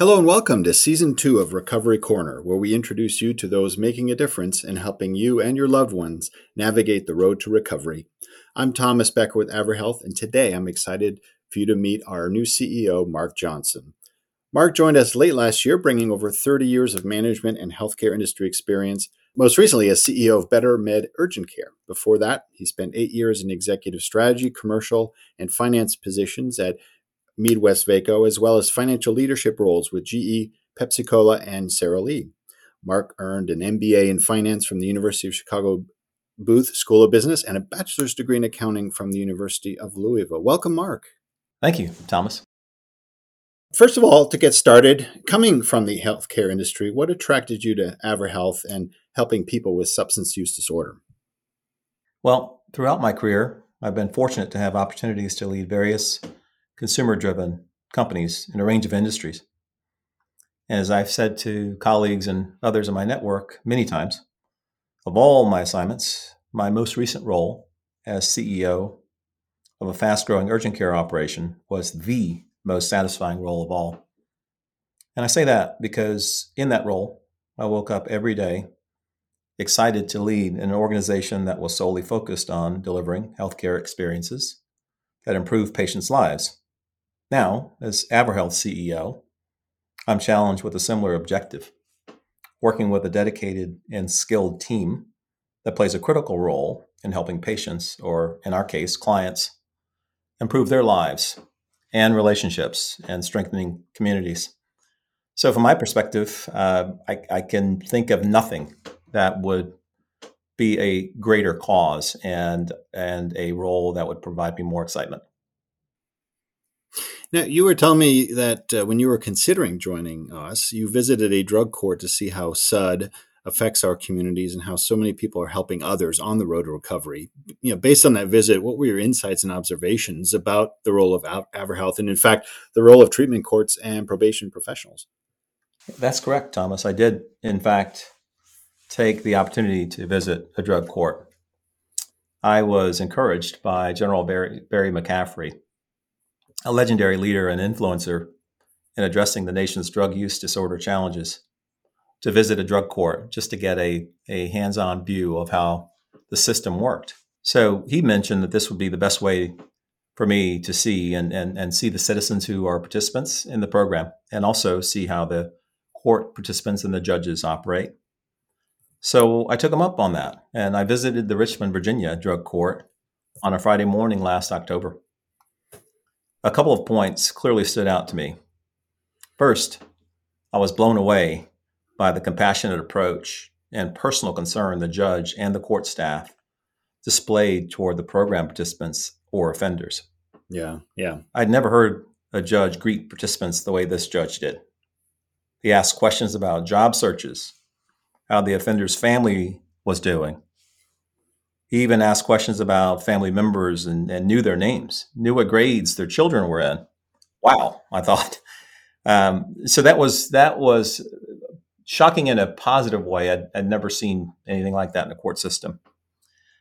Hello and welcome to season two of Recovery Corner, where we introduce you to those making a difference in helping you and your loved ones navigate the road to recovery. I'm Thomas Becher with AverHealth, and today I'm excited for you to meet our new CEO, Mark Johnson. Mark joined us late last year, bringing over 30 years of management and healthcare industry experience, most recently as CEO of BetterMed Urgent Care. Before that, he spent eight years in executive strategy, commercial, and finance positions at Mead Vaco, as well as financial leadership roles with GE, Pepsi Cola, and Sara Lee. Mark earned an MBA in finance from the University of Chicago Booth School of Business and a bachelor's degree in accounting from the University of Louisville. Welcome, Mark. Thank you, Thomas. First of all, to get started, coming from the healthcare industry, what attracted you to AverHealth and helping people with substance use disorder? Well, throughout my career, I've been fortunate to have opportunities to lead various consumer driven companies in a range of industries. As I've said to colleagues and others in my network many times, of all my assignments, my most recent role as CEO of a fast growing urgent care operation was the most satisfying role of all. And I say that because in that role, I woke up every day excited to lead an organization that was solely focused on delivering healthcare experiences that improve patients' lives now, as AverHealth CEO, I'm challenged with a similar objective working with a dedicated and skilled team that plays a critical role in helping patients, or in our case, clients, improve their lives and relationships and strengthening communities. So, from my perspective, uh, I, I can think of nothing that would be a greater cause and and a role that would provide me more excitement. Now, you were telling me that uh, when you were considering joining us, you visited a drug court to see how SUD affects our communities and how so many people are helping others on the road to recovery. You know, based on that visit, what were your insights and observations about the role of AverHealth and, in fact, the role of treatment courts and probation professionals? That's correct, Thomas. I did, in fact, take the opportunity to visit a drug court. I was encouraged by General Barry, Barry McCaffrey, a legendary leader and influencer in addressing the nation's drug use disorder challenges, to visit a drug court just to get a, a hands on view of how the system worked. So he mentioned that this would be the best way for me to see and, and, and see the citizens who are participants in the program and also see how the court participants and the judges operate. So I took him up on that and I visited the Richmond, Virginia drug court on a Friday morning last October a couple of points clearly stood out to me. First, I was blown away by the compassionate approach and personal concern the judge and the court staff displayed toward the program participants or offenders. Yeah, yeah. I'd never heard a judge greet participants the way this judge did. He asked questions about job searches, how the offender's family was doing, he even asked questions about family members and, and knew their names, knew what grades their children were in. Wow, I thought. Um, so that was that was shocking in a positive way. I'd, I'd never seen anything like that in the court system.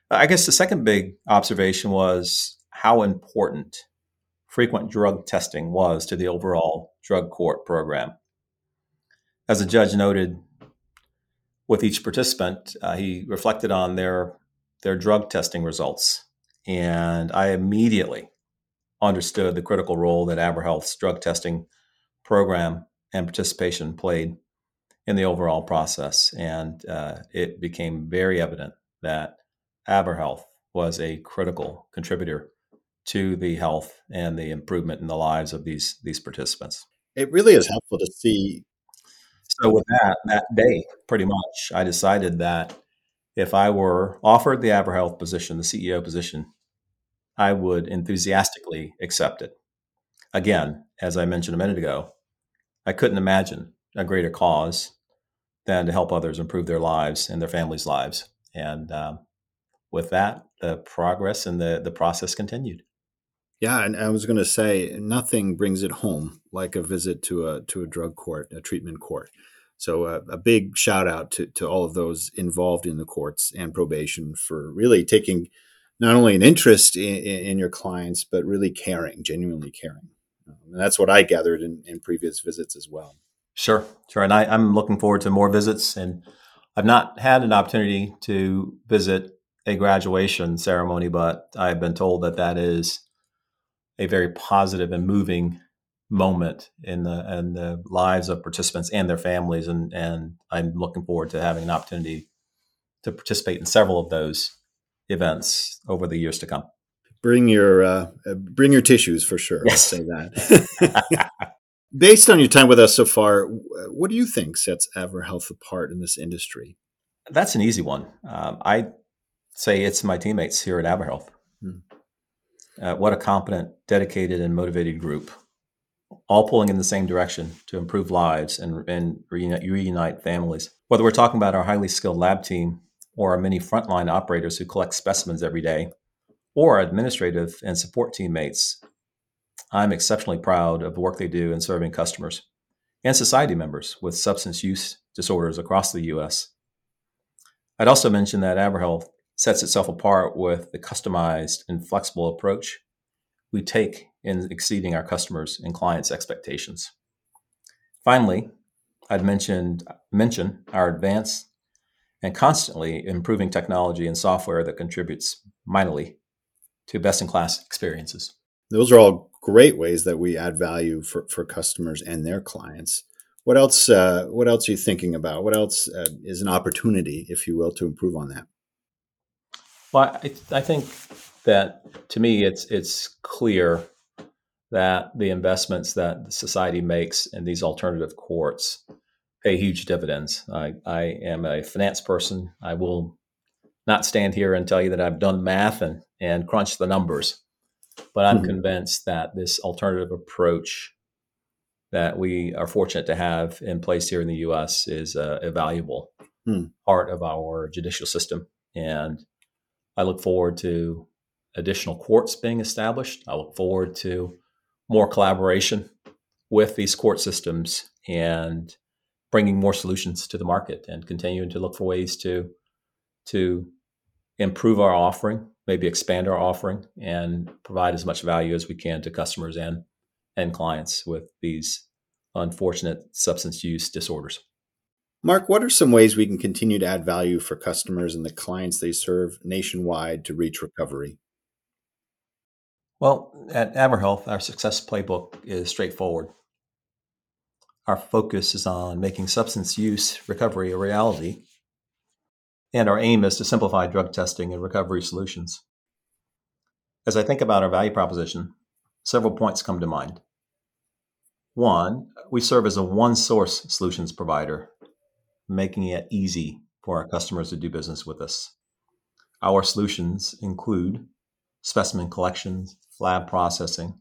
I guess the second big observation was how important frequent drug testing was to the overall drug court program. As the judge noted, with each participant, uh, he reflected on their their drug testing results. And I immediately understood the critical role that AverHealth's drug testing program and participation played in the overall process. And uh, it became very evident that AverHealth was a critical contributor to the health and the improvement in the lives of these these participants. It really is helpful to see. So with that, that day, pretty much, I decided that if I were offered the AverHealth position, the CEO position, I would enthusiastically accept it. Again, as I mentioned a minute ago, I couldn't imagine a greater cause than to help others improve their lives and their families' lives. And um, with that, the progress and the, the process continued. Yeah, and I was going to say nothing brings it home like a visit to a to a drug court, a treatment court. So uh, a big shout out to, to all of those involved in the courts and probation for really taking not only an interest in, in your clients, but really caring, genuinely caring. Um, and that's what I gathered in, in previous visits as well. Sure, sure. And I, I'm looking forward to more visits. And I've not had an opportunity to visit a graduation ceremony, but I've been told that that is a very positive and moving moment in the in the lives of participants and their families. And and I'm looking forward to having an opportunity to participate in several of those events over the years to come. Bring your uh, bring your tissues for sure. Yes. I'll say that. Based on your time with us so far, what do you think sets AverHealth apart in this industry? That's an easy one. Um, I say it's my teammates here at AverHealth. Hmm. Uh, what a competent, dedicated, and motivated group, all pulling in the same direction to improve lives and, and reunite, reunite families. Whether we're talking about our highly skilled lab team or our many frontline operators who collect specimens every day, or our administrative and support teammates I'm exceptionally proud of the work they do in serving customers and society members with substance use disorders across the U.S. I'd also mention that AverHealth sets itself apart with the customized and flexible approach we take in exceeding our customers' and clients' expectations. Finally, I'd mentioned mention our advanced and constantly improving technology and software that contributes mightily to best-in-class experiences. Those are all great ways that we add value for, for customers and their clients. What else? Uh, what else are you thinking about? What else uh, is an opportunity, if you will, to improve on that? Well, I, I think that to me, it's it's clear that the investments that the society makes in these alternative courts pay huge dividends. I, I am a finance person. I will not stand here and tell you that I've done math and, and crunched the numbers. But I'm mm-hmm. convinced that this alternative approach that we are fortunate to have in place here in the U.S. is a, a valuable mm. part of our judicial system, and I look forward to additional courts being established. I look forward to more collaboration with these court systems and bringing more solutions to the market and continuing to look for ways to to improve our offering maybe expand our offering and provide as much value as we can to customers and and clients with these unfortunate substance use disorders. Mark, what are some ways we can continue to add value for customers and the clients they serve nationwide to reach recovery? Well, at AverHealth, our success playbook is straightforward. Our focus is on making substance use recovery a reality and our aim is to simplify drug testing and recovery solutions. As I think about our value proposition, several points come to mind. One, we serve as a one source solutions provider, making it easy for our customers to do business with us. Our solutions include specimen collections, lab processing,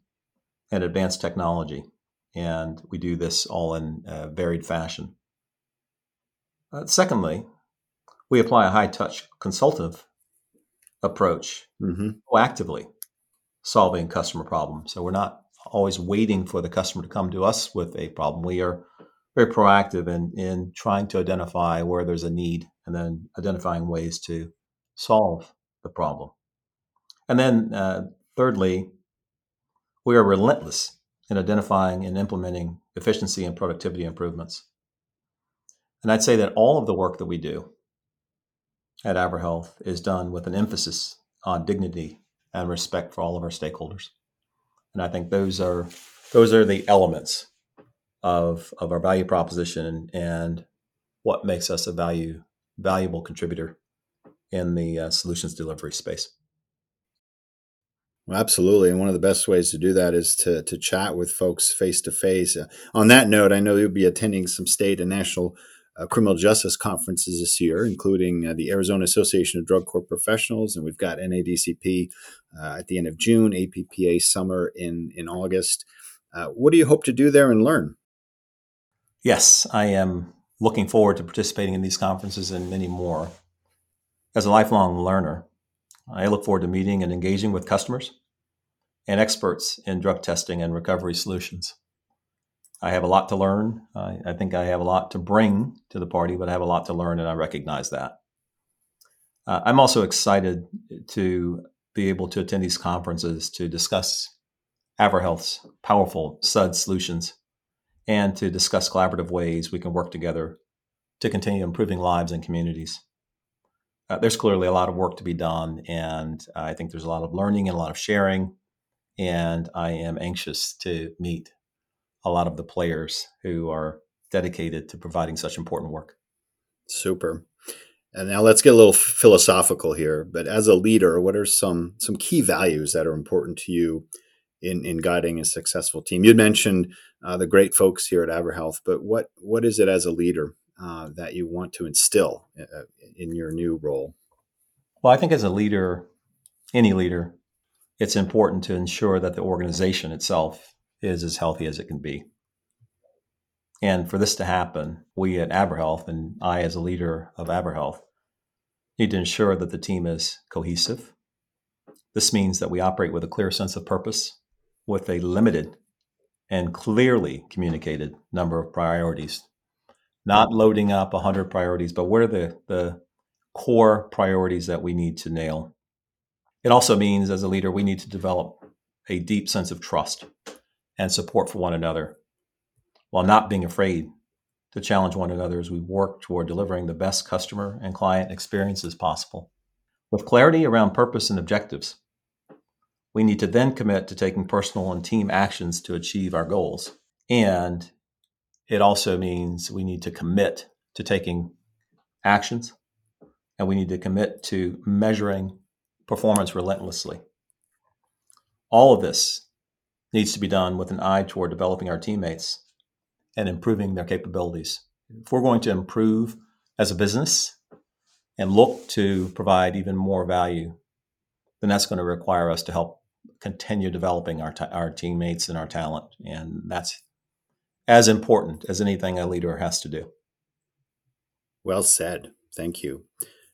and advanced technology. And we do this all in a varied fashion. Uh, secondly, we apply a high touch consultative approach mm-hmm. proactively solving customer problems. So we're not always waiting for the customer to come to us with a problem. We are very proactive in, in trying to identify where there's a need and then identifying ways to solve the problem. And then, uh, thirdly, we are relentless in identifying and implementing efficiency and productivity improvements. And I'd say that all of the work that we do at AverHealth is done with an emphasis on dignity and respect for all of our stakeholders. And I think those are those are the elements of of our value proposition and what makes us a value valuable contributor in the uh, solutions delivery space. Well, absolutely, and one of the best ways to do that is to to chat with folks face to face. On that note, I know you'll be attending some state and national uh, criminal justice conferences this year, including uh, the Arizona Association of Drug Court Professionals, and we've got NADCP uh, at the end of June, APPA summer in in August. Uh, what do you hope to do there and learn? Yes, I am looking forward to participating in these conferences and many more. As a lifelong learner, I look forward to meeting and engaging with customers and experts in drug testing and recovery solutions. I have a lot to learn. I, I, think I have a lot to bring to the party, but I have a lot to learn, and I recognize that. Uh, I'm also excited to be able to attend these conferences to discuss AverHealth's powerful SUD solutions and to discuss collaborative ways we can work together to continue improving lives and communities. Uh, there's clearly a lot of work to be done, and I think there's a lot of learning and a lot of sharing. And I am anxious to meet a lot of the players who are dedicated to providing such important work. Super. And now let's get a little philosophical here. But as a leader, what are some some key values that are important to you in in guiding a successful team? You mentioned uh, the great folks here at AverHealth, but what what is it as a leader uh, that you want to instill uh, in your new role? Well, I think as a leader, any leader, it's important to ensure that the organization itself is as healthy as it can be. And for this to happen, we at AverHealth and I, as a leader of AverHealth, need to ensure that the team is cohesive. This means that we operate with a clear sense of purpose, with a limited and clearly communicated number of priorities. Not loading up 100 priorities, but what are the, the core priorities that we need to nail? It also means, as a leader, we need to develop a deep sense of trust and support for one another while not being afraid to challenge one another as we work toward delivering the best customer and client experiences possible. With clarity around purpose and objectives, we need to then commit to taking personal and team actions to achieve our goals. And it also means we need to commit to taking actions and we need to commit to measuring performance relentlessly. All of this needs to be done with an eye toward developing our teammates and improving their capabilities. If we're going to improve as a business and look to provide even more value, then that's going to require us to help continue developing our, t- our teammates and our talent. And that's as important as anything a leader has to do. Well said. Thank you.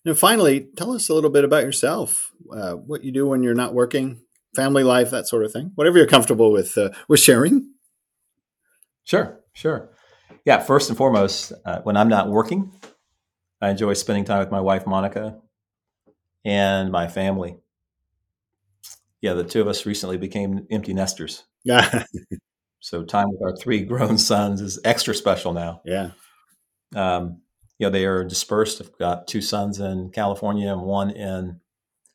Now, finally, tell us a little bit about yourself, uh, what you do when you're not working, family life, that sort of thing. Whatever you're comfortable with uh, with sharing. Sure. Sure. Yeah. First and foremost, uh, when I'm not working, I enjoy spending time with my wife, Monica, and my family. Yeah, the two of us recently became empty nesters. Yeah. so time with our three grown sons is extra special now. Yeah. Um, you know, they are dispersed. I've got two sons in California and one in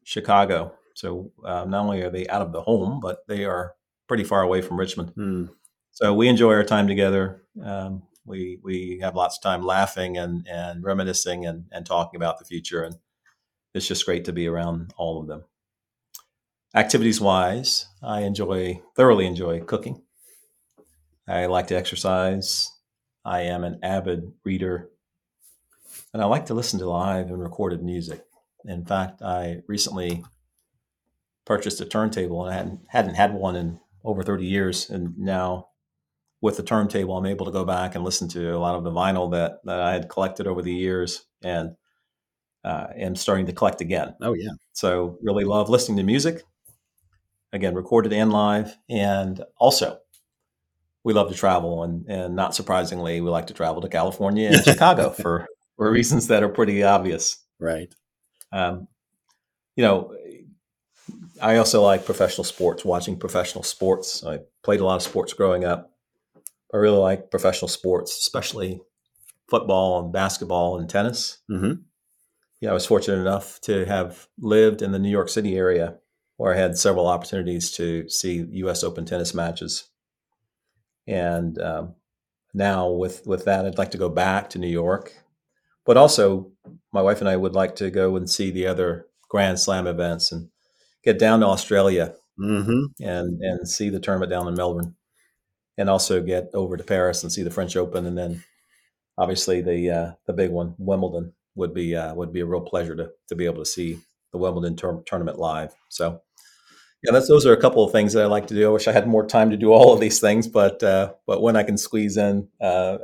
Chicago. So uh, not only are they out of the home, but they are pretty far away from Richmond. Mm so we enjoy our time together. Um, we we have lots of time laughing and and reminiscing and and talking about the future, and it's just great to be around all of them. Activities wise, I enjoy thoroughly enjoy cooking. I like to exercise. I am an avid reader, and I like to listen to live and recorded music. In fact, I recently purchased a turntable, and I hadn't hadn't had one in over 30 years, and now with the turntable, I'm able to go back and listen to a lot of the vinyl that, that I had collected over the years and uh, am starting to collect again. Oh, yeah. So, really love listening to music, again, recorded and live. And also, we love to travel. And, and not surprisingly, we like to travel to California and Chicago for, for reasons that are pretty obvious. Right. Um, you know, I also like professional sports, watching professional sports. I played a lot of sports growing up. I really like professional sports, especially football and basketball and tennis. Mm-hmm. Yeah, I was fortunate enough to have lived in the New York City area where I had several opportunities to see U.S. Open tennis matches. And um, now with with that, I'd like to go back to New York, but also my wife and I would like to go and see the other Grand Slam events and get down to Australia mm-hmm. and and see the tournament down in Melbourne and also get over to Paris and see the French Open, and then obviously the uh, the big one, Wimbledon, would be uh, would be a real pleasure to to be able to see the Wimbledon tournament live. So. Yeah, that's those are a couple of things that I like to do. I wish I had more time to do all of these things, but uh, but when I can squeeze in uh,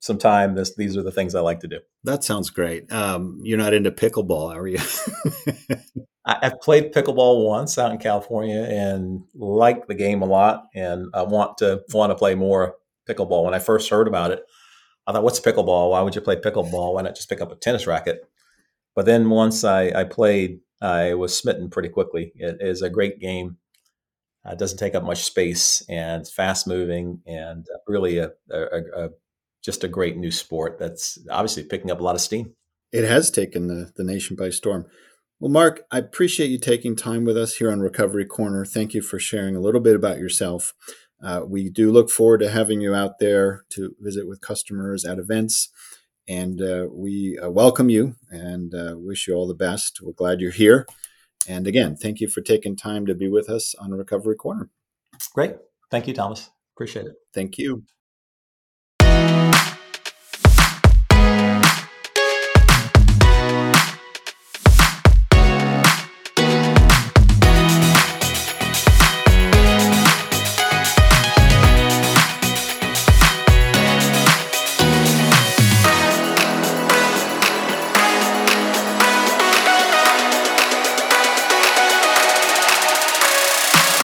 some time, this these are the things I like to do. That sounds great. Um, you're not into pickleball, are you? I've played pickleball once out in California and like the game a lot, and I want to want to play more pickleball. When I first heard about it, I thought, "What's pickleball? Why would you play pickleball? Why not just pick up a tennis racket?" But then once I, I played, Uh, I was smitten pretty quickly. It is a great game. It doesn't take up much space and fast moving and uh, really a, a, a, just a great new sport that's obviously picking up a lot of steam. It has taken the, the nation by storm. Well, Mark, I appreciate you taking time with us here on Recovery Corner. Thank you for sharing a little bit about yourself. Uh, we do look forward to having you out there to visit with customers at events. And uh, we uh, welcome you and uh, wish you all the best. We're glad you're here. And again, thank you for taking time to be with us on Recovery Corner. Great. Thank you, Thomas. Appreciate it. Thank you.